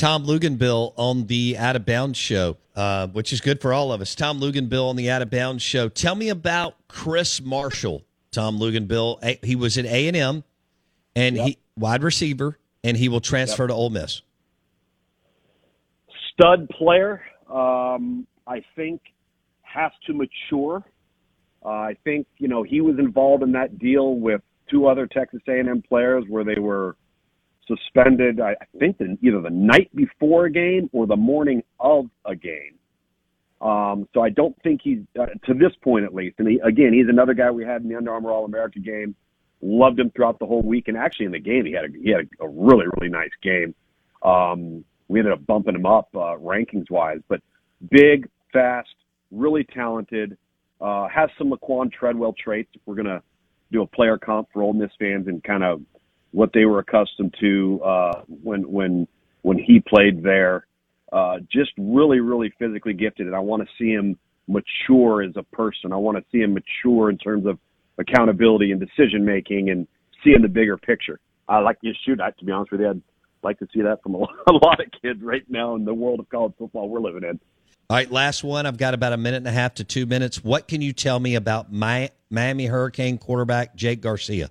Tom Luginbill on the Out of Bounds show, uh, which is good for all of us. Tom Luginbill on the Out of Bounds show. Tell me about Chris Marshall. Tom Luginbill. He was at A and M, and he wide receiver, and he will transfer to Ole Miss. stud player. Um, I think has to mature. Uh, I think you know he was involved in that deal with two other Texas A&M players where they were suspended. I, I think the, either the night before a game or the morning of a game. Um, so I don't think he's uh, to this point at least. And he, again, he's another guy we had in the Under Armour All America game. Loved him throughout the whole week, and actually in the game he had a, he had a, a really really nice game. Um, we ended up bumping him up uh, rankings wise, but big, fast, really talented. Uh, has some Laquon Treadwell traits. We're gonna do a player comp for Ole Miss fans and kind of what they were accustomed to uh, when when when he played there. Uh, just really, really physically gifted, and I want to see him mature as a person. I want to see him mature in terms of accountability and decision making, and seeing the bigger picture. I like to shoot. I, to be honest with you, I'd like to see that from a lot, of kids right now in the world of college football we're living in. All right, last one. I've got about a minute and a half to two minutes. What can you tell me about my Miami Hurricane quarterback Jake Garcia?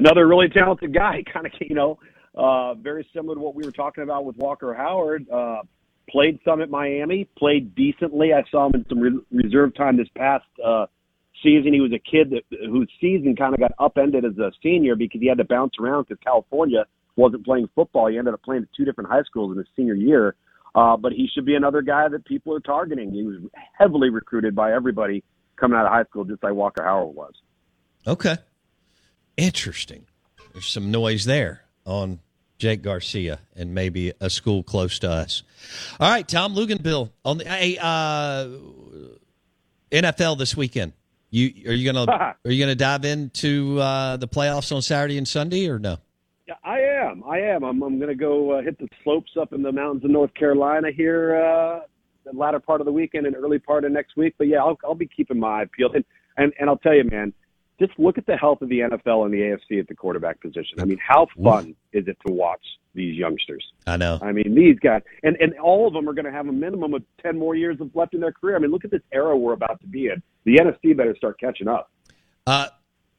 Another really talented guy, kind of, you know, uh, very similar to what we were talking about with Walker Howard. Uh, played some at Miami, played decently. I saw him in some re- reserve time this past uh, season. He was a kid that, whose season kind of got upended as a senior because he had to bounce around because California wasn't playing football. He ended up playing at two different high schools in his senior year. Uh, but he should be another guy that people are targeting. He was heavily recruited by everybody coming out of high school, just like Walker Howard was. Okay. Interesting. There's some noise there on Jake Garcia and maybe a school close to us. All right, Tom Luginbill on the hey, uh, NFL this weekend. You are you gonna are you gonna dive into uh, the playoffs on Saturday and Sunday or no? Yeah, I am. I am. I'm, I'm going to go uh, hit the slopes up in the mountains of North Carolina here uh, the latter part of the weekend and early part of next week. But yeah, I'll, I'll be keeping my eye peeled. And, and and I'll tell you, man, just look at the health of the NFL and the AFC at the quarterback position. I mean, how fun is it to watch these youngsters? I know. I mean, these guys, and and all of them are going to have a minimum of ten more years of left in their career. I mean, look at this era we're about to be in. The NFC better start catching up. Uh,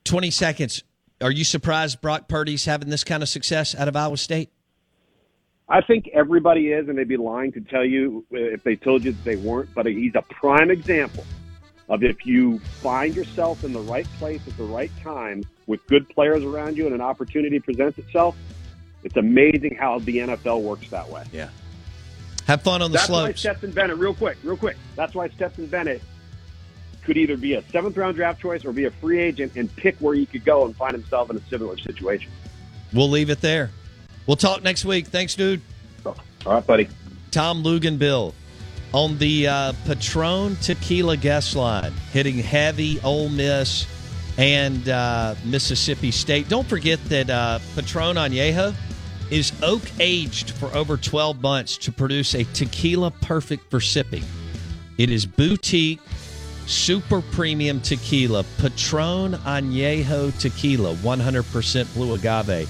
twenty seconds. Are you surprised Brock Purdy's having this kind of success out of Iowa State? I think everybody is, and they'd be lying to tell you if they told you that they weren't. But he's a prime example of if you find yourself in the right place at the right time with good players around you and an opportunity presents itself, it's amazing how the NFL works that way. Yeah. Have fun on the That's slopes. why Stetson Bennett, real quick, real quick. That's why Stetson Bennett could either be a seventh round draft choice or be a free agent and pick where he could go and find himself in a similar situation. We'll leave it there. We'll talk next week. Thanks, dude. All right, buddy. Tom Luginbill on the uh, Patron Tequila guest line, hitting heavy Ole Miss and uh, Mississippi State. Don't forget that uh, Patron Añejo is oak aged for over 12 months to produce a tequila perfect for sipping. It is boutique, super premium tequila, Patron Añejo Tequila, 100% blue agave.